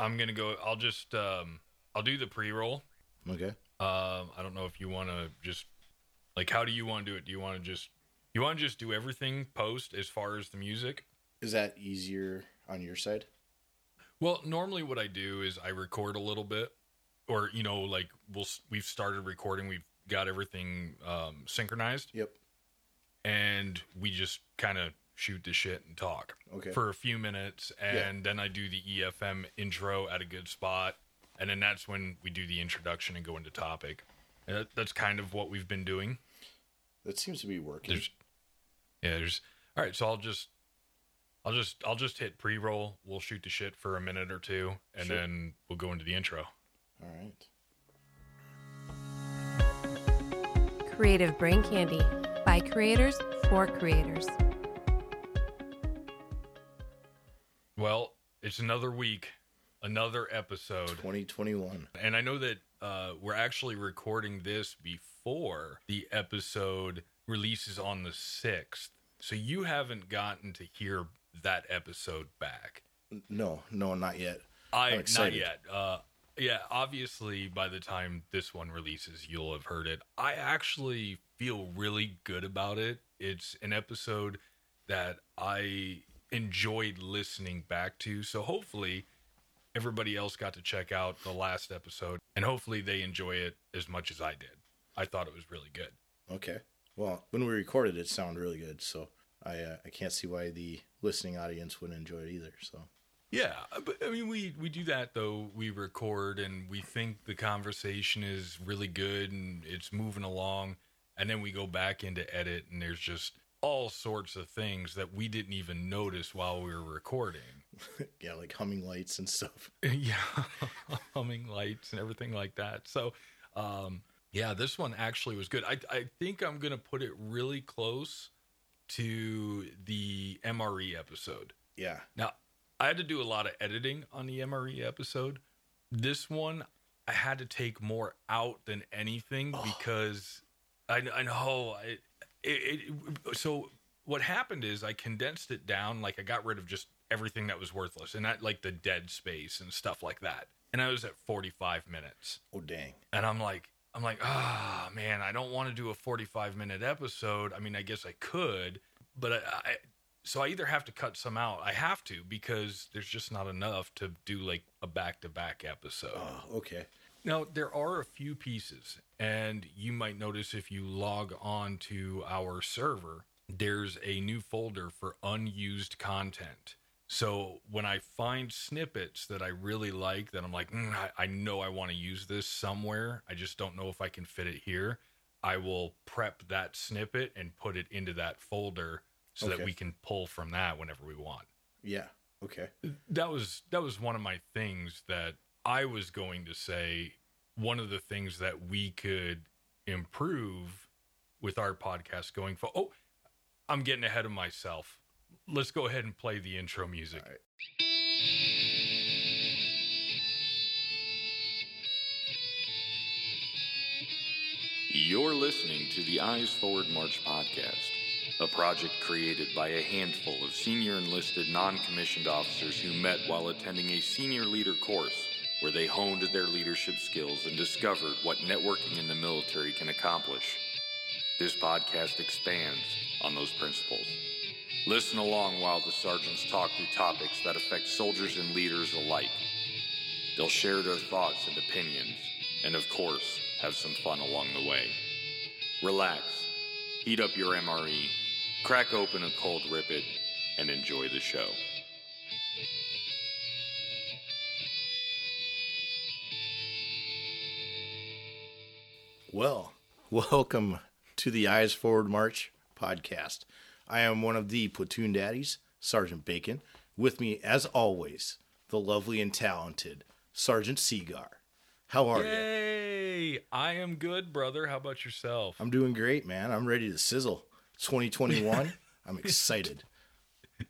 I'm gonna go. I'll just um, I'll do the pre-roll. Okay. Um, I don't know if you want to just like how do you want to do it? Do you want to just you want to just do everything post as far as the music? Is that easier on your side? Well, normally what I do is I record a little bit, or you know, like we'll we've started recording, we've got everything um, synchronized, Yep. and we just kind of shoot the shit and talk Okay. for a few minutes, and then I do the EFM intro at a good spot, and then that's when we do the introduction and go into topic. And that, that's kind of what we've been doing. That seems to be working. There's, yeah, there's. All right, so I'll just, I'll just, I'll just hit pre-roll. We'll shoot the shit for a minute or two, and Sure. then we'll go into the intro. All right. Creative Brain Candy by creators for creators. Well, it's another week, another episode, 2021. and I know that uh, we're actually recording this before the episode releases on the sixth, so you haven't gotten to hear that episode back. No, no, not yet. I not yet. Uh, yeah, obviously, by the time this one releases, you'll have heard it. I actually feel really good about it. It's an episode that I enjoyed listening back to. So hopefully, everybody else got to check out the last episode, and hopefully, they enjoy it as much as I did. I thought it was really good. Okay. Well, when we recorded it, it sounded really good. So I uh, I can't see why the listening audience wouldn't enjoy it either. So Yeah, but I mean, we we do that though. We record and we think the conversation is really good and it's moving along, and then we go back into edit and there's just all sorts of things that we didn't even notice while we were recording. yeah, like humming lights and stuff. yeah, humming lights and everything like that. So, um, yeah, this one actually was good. I I think I'm gonna put it really close to the MRE episode. Yeah. Now, I had to do a lot of editing on the MRE episode. This one, I had to take more out than anything because I, I know it, it, it. So what happened is I condensed it down. Like I got rid of just everything that was worthless and that like the dead space and stuff like that. And I was at 45 minutes Oh dang. and I'm like, I'm like, ah, man, I don't want to do a 45 minute episode. I mean, I guess I could, but I, I, so I either have to cut some out. I have to because there's just not enough to do like a back to back episode. Oh, okay. Now, there are a few pieces, and you might notice if you log on to our server, there's a new folder for unused content. So when I find snippets that I really like, that I'm like, mm, I, I know I want to use this somewhere, I just don't know if I can fit it here. I will prep that snippet and put it into that folder so that we can pull from that whenever we want Yeah. Okay. that was that was one of my things that I was going to say. One of the things that we could improve with our podcast going for. Oh, I'm getting ahead of myself. Let's go ahead and play the intro music. All right. You're listening to the Eyes Forward March podcast, a project created by a handful of senior enlisted non commissioned officers who met while attending a senior leader course where they honed their leadership skills and discovered what networking in the military can accomplish. This podcast expands on those principles. Listen along while the sergeants talk through topics that affect soldiers and leaders alike. They'll share their thoughts and opinions, and of course, have some fun along the way. Relax, heat up your MRE, crack open a cold rip it, and enjoy the show. Well, welcome to the Eyes Forward March podcast. I am one of the platoon daddies, Sergeant Bacon. With me, as always, the lovely and talented Sergeant Seagar. How are you? Yay! I am good, brother. How about yourself? I'm doing great, man. I'm ready to sizzle. 2021. I'm excited.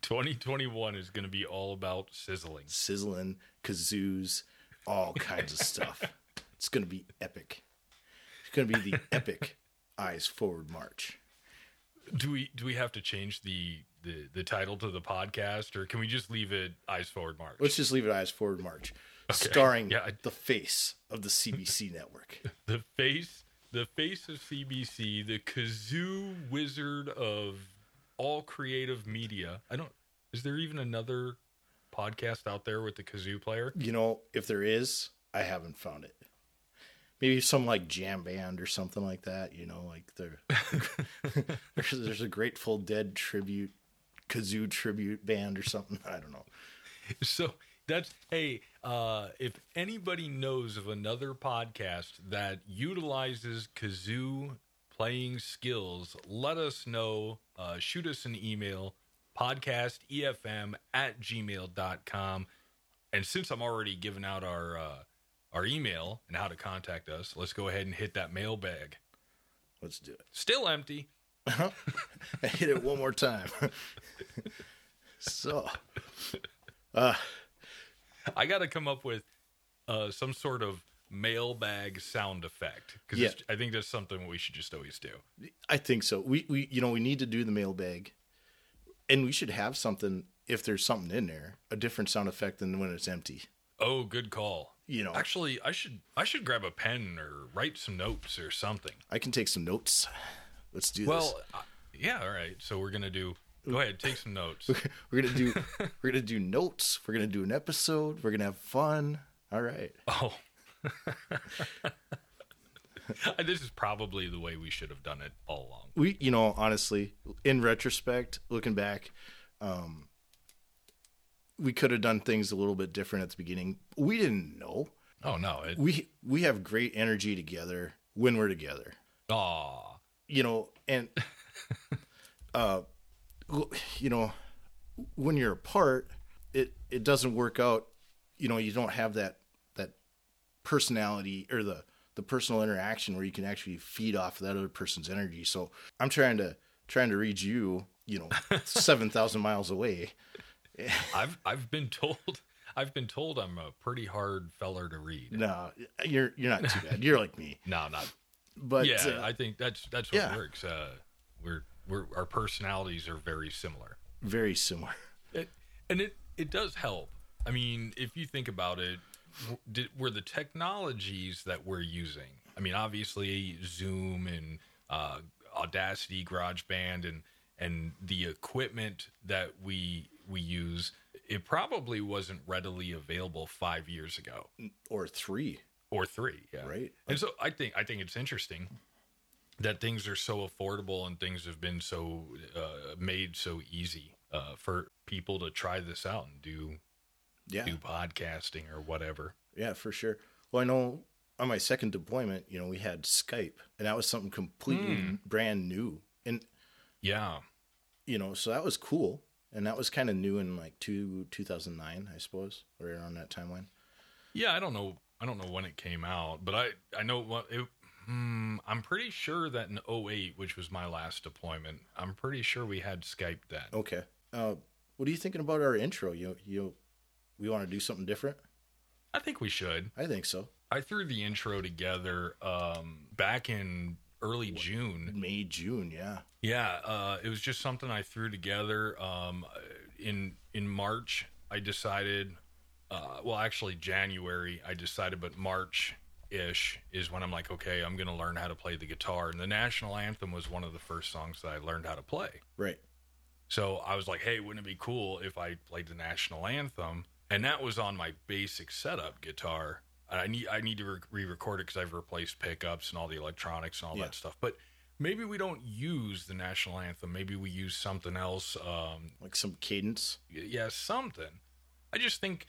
2021 is going to be all about sizzling. Sizzling, kazoos, all kinds of stuff. It's going to be epic. It's going to be the epic Eyes Forward March. Do we do we have to change the the, the title to the podcast, or can we just leave it Eyes Forward March? Let's just leave it Eyes Forward March, Okay. starring Yeah, I- the face of the CBC network. the face the face of CBC, the kazoo wizard of all creative media. I don't. Is there even another podcast out there with the kazoo player? You know, if there is, I haven't found it. Maybe some like jam band or something like that. You know, like the there's, there's a Grateful Dead tribute, kazoo tribute band or something. I don't know. So that's hey, uh, if anybody knows of another podcast that utilizes kazoo playing skills, let us know. Uh, shoot us an email, podcastefm at gmail.com. And since I'm already giving out our uh, our email and how to contact us, let's go ahead and hit that mailbag. Let's do it. Still empty. I hit it one more time. so, I got to come up with uh, some sort of mailbag sound effect because Yeah. I think that's something we should just always do. I think so. We we you know we need to do the mailbag, and we should have something if there's something in there, a different sound effect than when it's empty. Oh, good call. You know, Actually, I should I should grab a pen or write some notes or something. I can take some notes. Let's do Well, uh, yeah, all right. So we're gonna do. Go ahead, take some notes. We're gonna do we're gonna do notes. We're gonna do an episode. We're gonna have fun. All right. Oh, this is probably the way we should have done it all along. We you know honestly, in retrospect, looking back, um, we could have done things a little bit different at the beginning. We didn't know. Oh no, it. We we have great energy together when we're together. Aw, you know, and uh, you know, when you're apart, it it doesn't work out. You know, you don't have that that personality or the the personal interaction where you can actually feed off that other person's energy. So I'm trying to trying to read you, you know, seven thousand miles away. I've I've been told I've been told I'm a pretty hard feller to read. No, you're you're not too bad. You're like me, No, not. but yeah, uh, I think that's that's what yeah. works. Uh, we're we're our personalities are very similar. very similar. It, and it it does help. I mean, if you think about it, did, were the technologies that we're using? I mean, obviously Zoom and uh, Audacity, GarageBand, and and the equipment that we we use, it probably wasn't readily available five years ago Or three, or three. Yeah, Right. And so I think I think it's interesting that things are so affordable and things have been so uh, made so easy uh, for people to try this out and do yeah, do podcasting or whatever. Yeah, for sure. Well, I know on my second deployment, you know, we had Skype, and that was something completely Hmm. brand new, and Yeah, you know, so that was cool, and that was kind of new in like two two thousand nine, I suppose, or around that timeline. yeah. I don't know. I don't know when it came out, but I I know what it. Hmm, I'm pretty sure that in 08, which was my last deployment, I'm pretty sure we had Skype then. Okay. Uh, what are you thinking about our intro? You you, we want to do something different? I think we should. I think so. I threw the intro together um, back in early June. May June, yeah. Yeah, uh, it was just something I threw together. Um, in in March, I decided. Uh, well, actually, January, I decided, but March ish is when I'm like, okay, I'm going to learn how to play the guitar. And the national anthem was one of the first songs that I learned how to play. Right. So I was like, hey, wouldn't it be cool if I played the national anthem? And that was on my basic setup guitar. I need I need to re record it because I've replaced pickups and all the electronics and all Yeah. that stuff. But maybe we don't use the national anthem. Maybe we use something else. Um, Like some cadence. yeah, something. I just think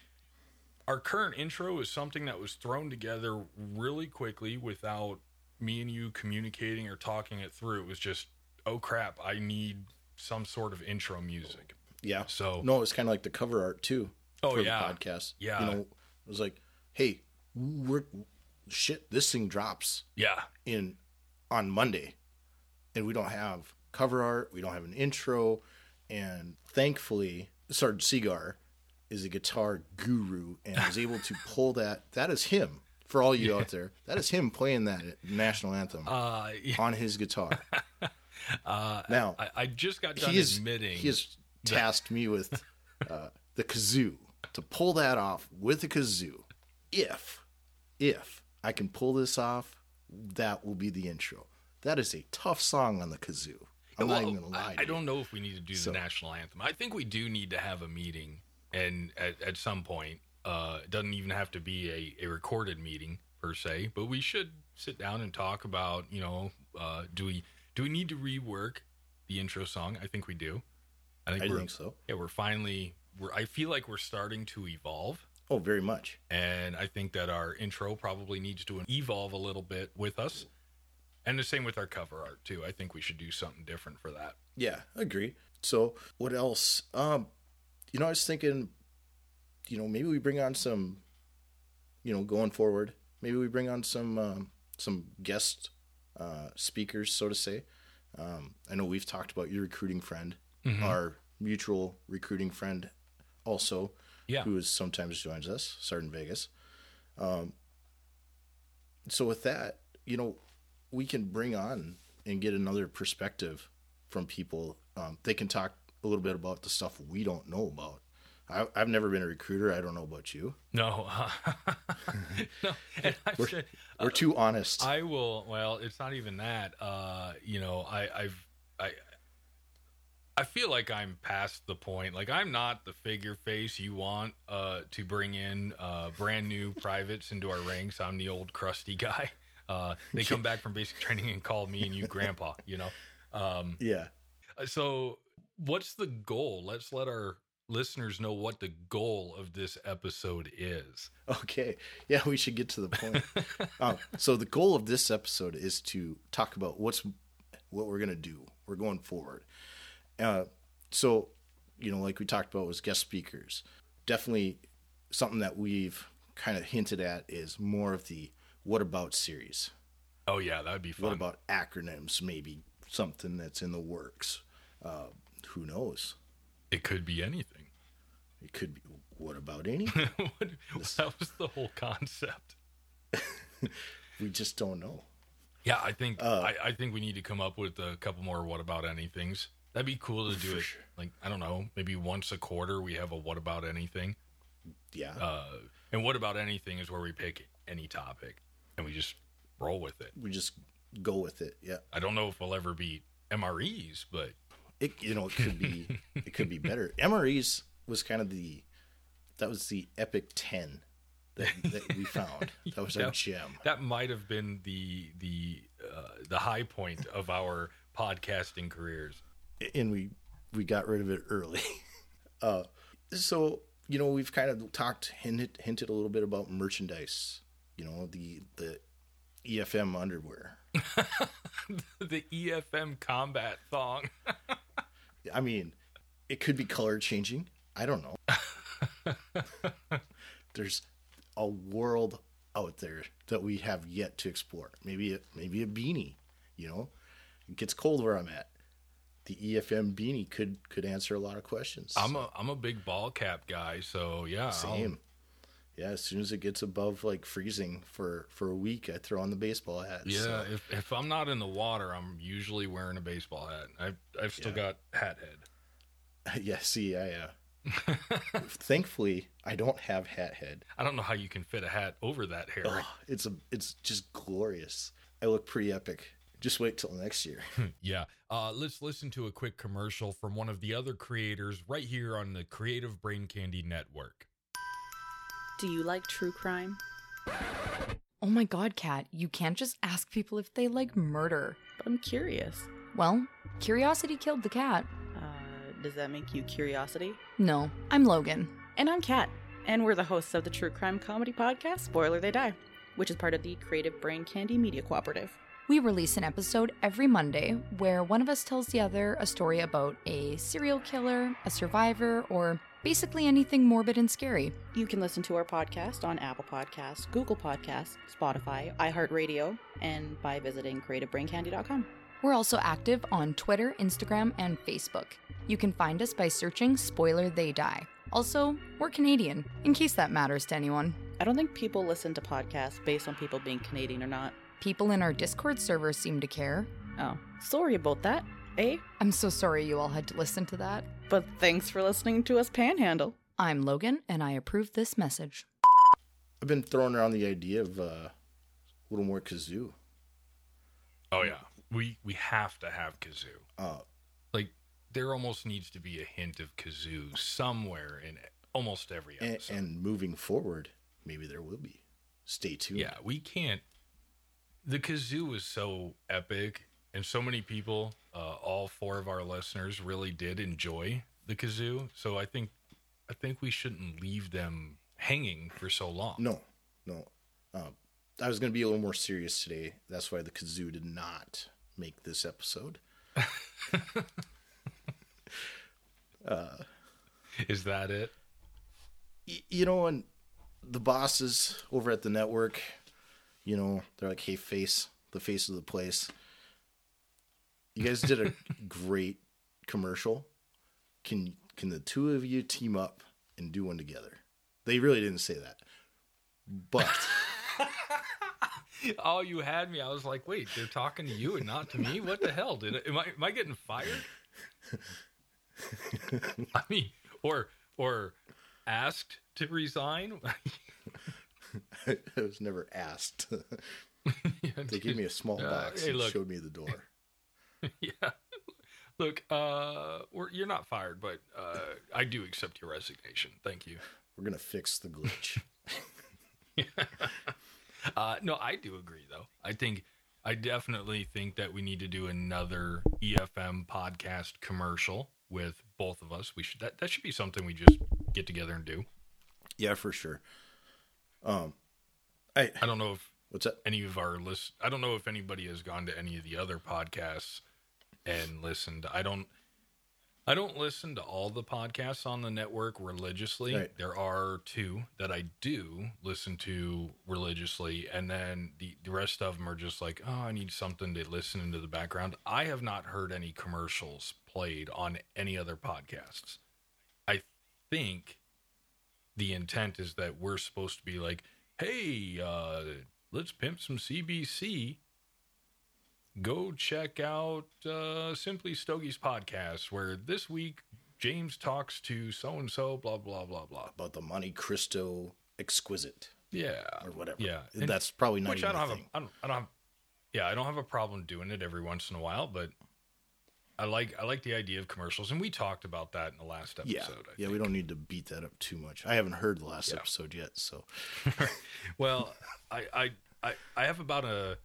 our current intro is something that was thrown together really quickly without me and you communicating or talking it through. It was just, oh crap, I need some sort of intro music. Yeah. So- no, it's kind of like the cover art too. Oh, for yeah. the podcast. Yeah. You know, it was like, hey, we're shit. This thing drops Yeah, in on Monday, and we don't have cover art. We don't have an intro, and thankfully, Sergeant Seagar is a guitar guru and was able to pull that. That is him. For all you out there, that is him playing that national anthem uh, yeah, on his guitar. Uh, Now, I, I just got done he is admitting. he has tasked me with uh, the kazoo to pull that off with the kazoo. If if I can pull this off, that will be the intro. That is a tough song on the kazoo. I'm not even gonna lie. I, I don't know if we need to do So- the national anthem. I think we do need to have a meeting, and at, at some point, uh, it doesn't even have to be a, a recorded meeting per se, but we should sit down and talk about, you know, uh, do we do we need to rework the intro song? I think we do. I think I we're, think so. Yeah, we're finally. We're. I feel like we're starting to evolve. Oh, very much. And I think that our intro probably needs to evolve a little bit with us. And the same with our cover art too. I think we should do something different for that. Yeah, agree. So what else? Um, you know, I was thinking, you know, maybe we bring on some, you know, going forward. Maybe we bring on some um, some guest uh, speakers, so to say. Um, I know we've talked about your recruiting friend, our mutual recruiting friend, also, Yeah. who is sometimes joins us, Sergeant Vegas. Um, so with that, you know, we can bring on and get another perspective from people. Um, they can talk a little bit about the stuff we don't know about. I, I've never been a recruiter. I don't know about you. No, no. We're, said- we're too honest. I will. Well, it's not even that. Uh, you know, I, I've, I, I feel like I'm past the point. Like I'm not the figure face you want uh, to bring in uh, brand new privates into our ranks. I'm the old crusty guy. Uh, they come back from basic training and call me and you grandpa. You know. Um, yeah. so, what's the goal? Let's let our listeners know what the goal of this episode is. Okay. Yeah, we should get to the point. um, so the goal of this episode is to talk about what's what we're gonna do. We're going forward. Uh, so you know, like we talked about, was guest speakers. Definitely something that we've kind of hinted at is more of the "What About" series. Oh yeah, that'd be fun. What about acronyms? Maybe something that's in the works. Uh, who knows? It could be anything. It could be. What about any? What- that was the whole concept. we just don't know. Yeah, I think Uh, I, I think we need to come up with a couple more what about anythings. That'd be cool to do it. sure. Like I don't know, maybe once a quarter we have a what about anything. Yeah. Uh, and what about anything is where we pick any topic and we just roll with it. we just go with it. Yeah. I don't know if we'll ever be MREs, but It you know it could be it could be better. MREs was kind of the that was the epic ten that, that we found. That was our gem. that might have been the the uh, the high point of our podcasting careers. And we we got rid of it early. Uh, so you know we've kind of talked hinted hinted a little bit about merchandise. You know the the EFM underwear. the EFM combat thong. I mean, it could be color changing. I don't know. There's a world out there that we have yet to explore. Maybe a, maybe a beanie. You know, it gets cold where I'm at. The EFM beanie could could answer a lot of questions. I'm a I'm a big ball cap guy, so yeah. I'll- Same. Yeah, as soon as it gets above like freezing for for a week, I throw on the baseball hat. Yeah, So, if if I'm not in the water, I'm usually wearing a baseball hat. I've I've still Yeah. got hat head. yeah. See, I uh, thankfully I don't have hat head. I don't know how you can fit a hat over that hair. Oh, it's a it's just glorious. I look pretty epic. Just wait till next year. Yeah. Uh, let's listen to a quick commercial from one of the other creators right here on the Creative Brain Candy Network. Do you like true crime? Oh my god, Kat, you can't just ask people if they like murder. But I'm curious. Well, curiosity killed the cat. Uh, does that make you curiosity? No, I'm Logan. And I'm Kat, and we're the hosts of the true crime comedy podcast Spoiler They Die, which is part of the Creative Brain Candy Media Cooperative. We release an episode every Monday where one of us tells the other a story about a serial killer, a survivor, or basically anything morbid and scary. You can listen to our podcast on Apple Podcasts, Google Podcasts, Spotify, iHeartRadio, and by visiting creativebraincandy.com. We're also active on Twitter, Instagram, and Facebook. You can find us by searching Spoiler They Die. Also, we're Canadian, in case that matters to anyone. I don't think people listen to podcasts based on people being Canadian or not. People in our Discord server seem to care. Oh, sorry about that, eh? I'm so sorry you all had to listen to that. But thanks for listening to us panhandle. I'm Logan, and I approve this message. I've been throwing around the idea of uh, a little more kazoo. Oh yeah, we we have to have kazoo. Uh, Like there almost needs to be a hint of kazoo somewhere in almost every and, episode. and moving forward, maybe there will be. Stay tuned. yeah, we can't. The kazoo was so epic, and so many people, uh, all four of our listeners, really did enjoy the kazoo. So I think, I think we shouldn't leave them hanging for so long. No, no. Uh, I was going to be a little more serious today. That's why the kazoo did not make this episode. Is that it? Y- you know, and the bosses over at the network, you know, they're like, "Hey, face, the face of the place." You guys did a great commercial. Can can the two of you team up and do one together? They really didn't say that, but Oh, you had me. I was like, wait, they're talking to you and not to me. What the hell? Did I, am I am I getting fired? I mean, or or asked to resign? I was never asked. they gave me a small Uh, box hey, and showed me the door. yeah. Look, uh, we're, you're not fired, but uh, I do accept your resignation. Thank you. We're gonna fix the glitch. Uh, no, I do agree, though. I think, I definitely think that we need to do another EFM podcast commercial with both of us. We should that that should be something we just get together and do. yeah, for sure. Um, I I don't know if what's that? any of our list. I don't know if anybody has gone to any of the other podcasts and listened. I don't. I don't listen to all the podcasts on the network religiously. Right. There are two that I do listen to religiously, and then the, the rest of them are just like, oh, I need something to listen into the background. I have not heard any commercials played on any other podcasts. I think the intent is that we're supposed to be like, hey, uh, let's pimp some CBC. Go check out uh, Simply Stogie's podcast, where this week James talks to so and so, blah, blah, blah, blah. About the Montecristo exquisite Yeah. or whatever. Yeah. And- that's probably not Which even I don't have. A, I, don't, I don't have. Yeah, I don't have a problem doing it every once in a while, but I like I like the idea of commercials, and we talked about that in the last episode. yeah, I yeah. We don't need to beat that up too much. I haven't heard the last Yeah. episode yet, so Well, I, I I I have about a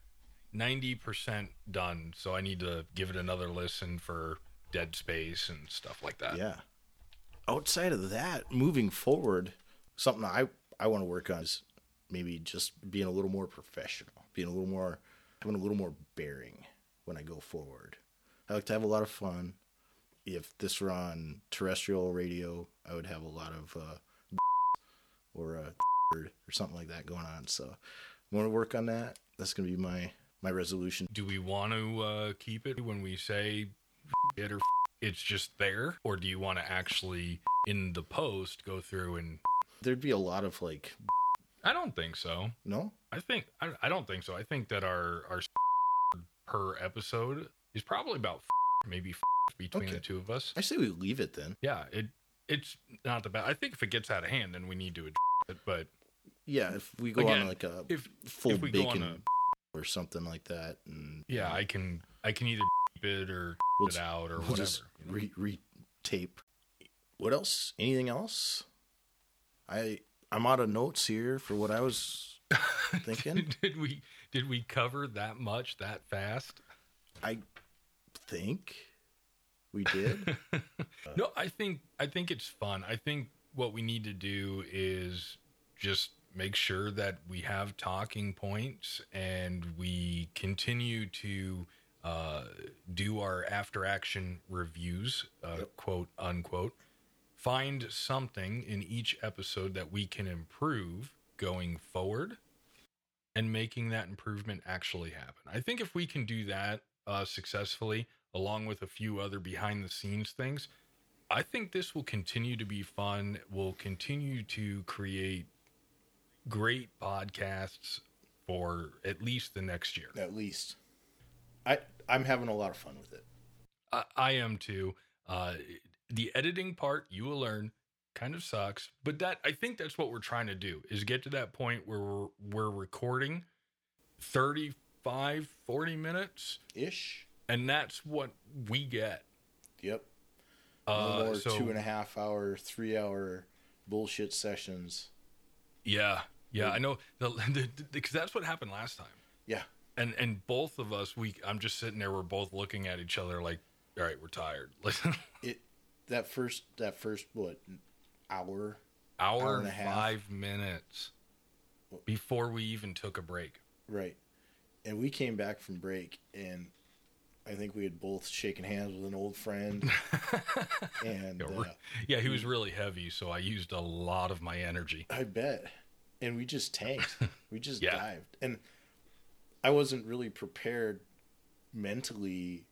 ninety percent done, so I need to give it another listen for dead space and stuff like that. yeah. Outside of that, moving forward, something I I want to work on is maybe just being a little more professional, being a little more having a little more bearing when I go forward. I like to have a lot of fun. If this were on terrestrial radio, I would have a lot of uh, or uh, or something like that going on. So I want to work on that. That's gonna be my my resolution. Do we want to uh, keep it when we say it or it's just there, or do you want to actually in the post go through and? There'd be a lot of like, I don't think so. no, I think I, I don't think so. I think that our our per episode is probably about maybe between Okay. the two of us. I say we leave it then. Yeah, it it's not the bad. I think if it gets out of hand, then we need to it. But Yeah, if we go Again, on like a if full if we go on bacon or something like that, and yeah, I can I can either it or We'll it out or we'll whatever. just you know? re re tape. What else? Anything else? I I'm out of notes here for what I was thinking. did we did we cover that much that fast? I think we did. No, I think I think it's fun. I think what we need to do is just make sure that we have talking points and we continue to uh, do our after action reviews, uh, quote unquote. Find something in each episode that we can improve going forward and making that improvement actually happen. I think if we can do that uh, successfully, along with a few other behind the scenes things, I think this will continue to be fun. We'll continue to create great podcasts for at least the next year. At least. I I'm having a lot of fun with it. I, I am too. Uh, the editing part, you will learn, kind of sucks, but that I think that's what we're trying to do is get to that point where we're, we're recording 35, 40 minutes, Ish. And that's what we get. Yep. Uh, more so, two and a half hour, three hour bullshit sessions. yeah, yeah, I know the because that's what happened last time. Yeah. and and both of us we i'm just sitting there we're both looking at each other like all right we're tired It that first that first what hour hour, Hour and a half. five minutes before we even took a break right, and we came back from break and I think we had both shaken hands with an old friend and yeah, uh, yeah he was really heavy so i used a lot of my energy I bet. And we just tanked. We just Yeah. dived. And I wasn't really prepared mentally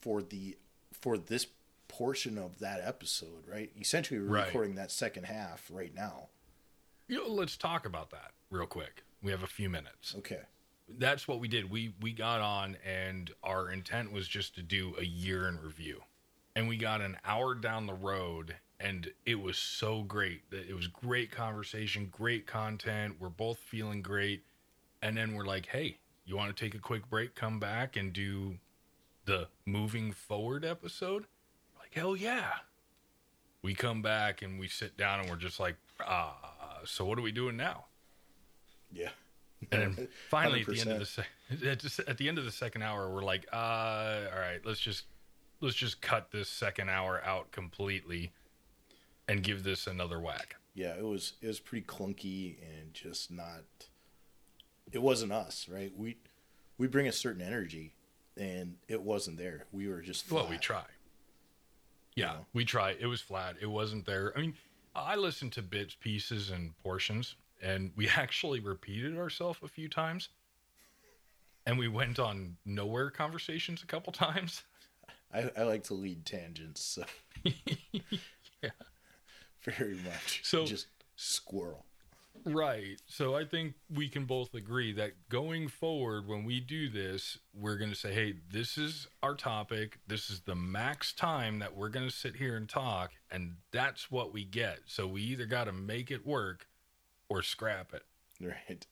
for the for this portion of that episode, right? Essentially we're Right. recording that second half right now. you know, let's talk about that real quick we have a few minutes Okay. That's what we did. We we got on and our intent was just to do a year in review. And we got an hour down the road and it was so great. That it was great conversation great content. We're both feeling great. And then we're like hey you want to take a quick break come back and do the moving forward episode? Like hell yeah. We come back and we sit down and we're just like ah so what are we doing now? Yeah. And then finally, at the end of the se- at the- end of the second hour, we're like, uh, all right, let's just let's just cut this second hour out completely, and give this another whack. Yeah, it was it was pretty clunky and just not it wasn't us, right? We we bring a certain energy and it wasn't there. We were just Well, we try. Yeah, know? we try. It was flat. It wasn't there. I mean, I listened to bits, pieces, and portions, and we actually repeated ourselves a few times. And we went on nowhere conversations a couple times. I, I like to lead tangents, so Yeah. very much. So- just squirrel. Right. So I think we can both agree that going forward, when we do this, we're going to say, hey, this is our topic. This is the max time that we're going to sit here and talk. And that's what we get. So we either got to make it work or scrap it. Right.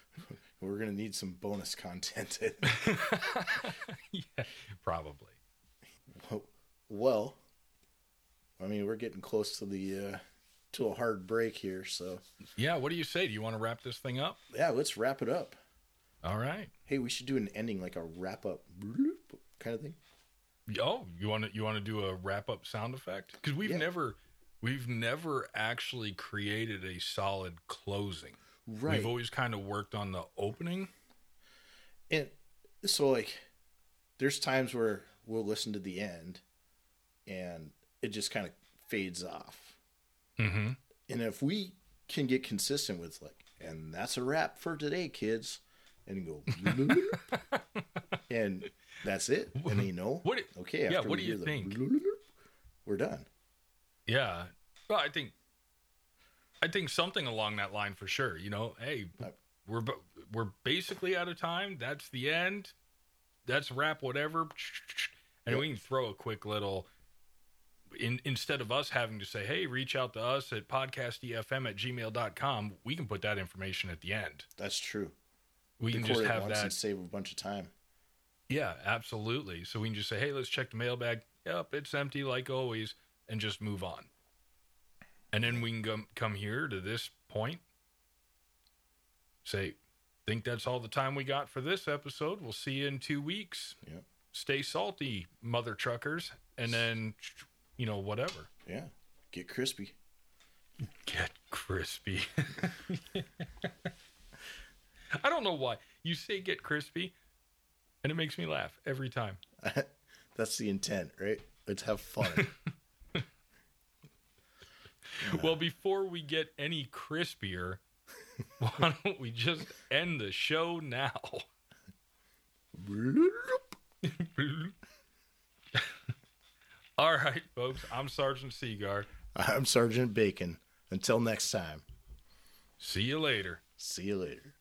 We're gonna need some bonus content. yeah, probably. well, I mean, we're getting close to the uh, to a hard break here, so Yeah. What do you say? Do you want to wrap this thing up? yeah, let's wrap it up. All right. Hey, we should do an ending like a wrap up kind of thing. Oh, you want to you want to do a wrap up sound effect? Because we've Yeah. never we've never actually created a solid closing. Right. We've always kind of worked on the opening. And so, like, there's times where we'll listen to the end, and it just kind of fades off. Mm-hmm. And if we can get consistent with like, and that's a wrap for today, kids, and go, and that's it, and they know, What okay, yeah, what do you think? We're done. Yeah. Well, I think I think something along that line for sure. You know, hey, we're we're basically out of time. That's the end. That's wrap whatever. And we can throw a quick little in, instead of us having to say, hey, reach out to us at podcastefm at gmail.com, we can put that information at the end. That's true. We can just have that. save a bunch of time. Yeah, absolutely. So we can just say, hey, let's check the mailbag. Yep, it's empty like always, and just move on. And then we can come, come here to this point, say, think that's all the time we got for this episode. We'll see you in two weeks. Yep. Stay salty, mother truckers. And then, you know, whatever. Yeah, get crispy. Get crispy. I don't know why. You say get crispy, and it makes me laugh every time. That's the intent, right? Let's have fun. Well, before we get any crispier, why don't we just end the show now? All right, folks. I'm Sergeant Seagar. I'm Sergeant Bacon. Until next time, See you later. see you later.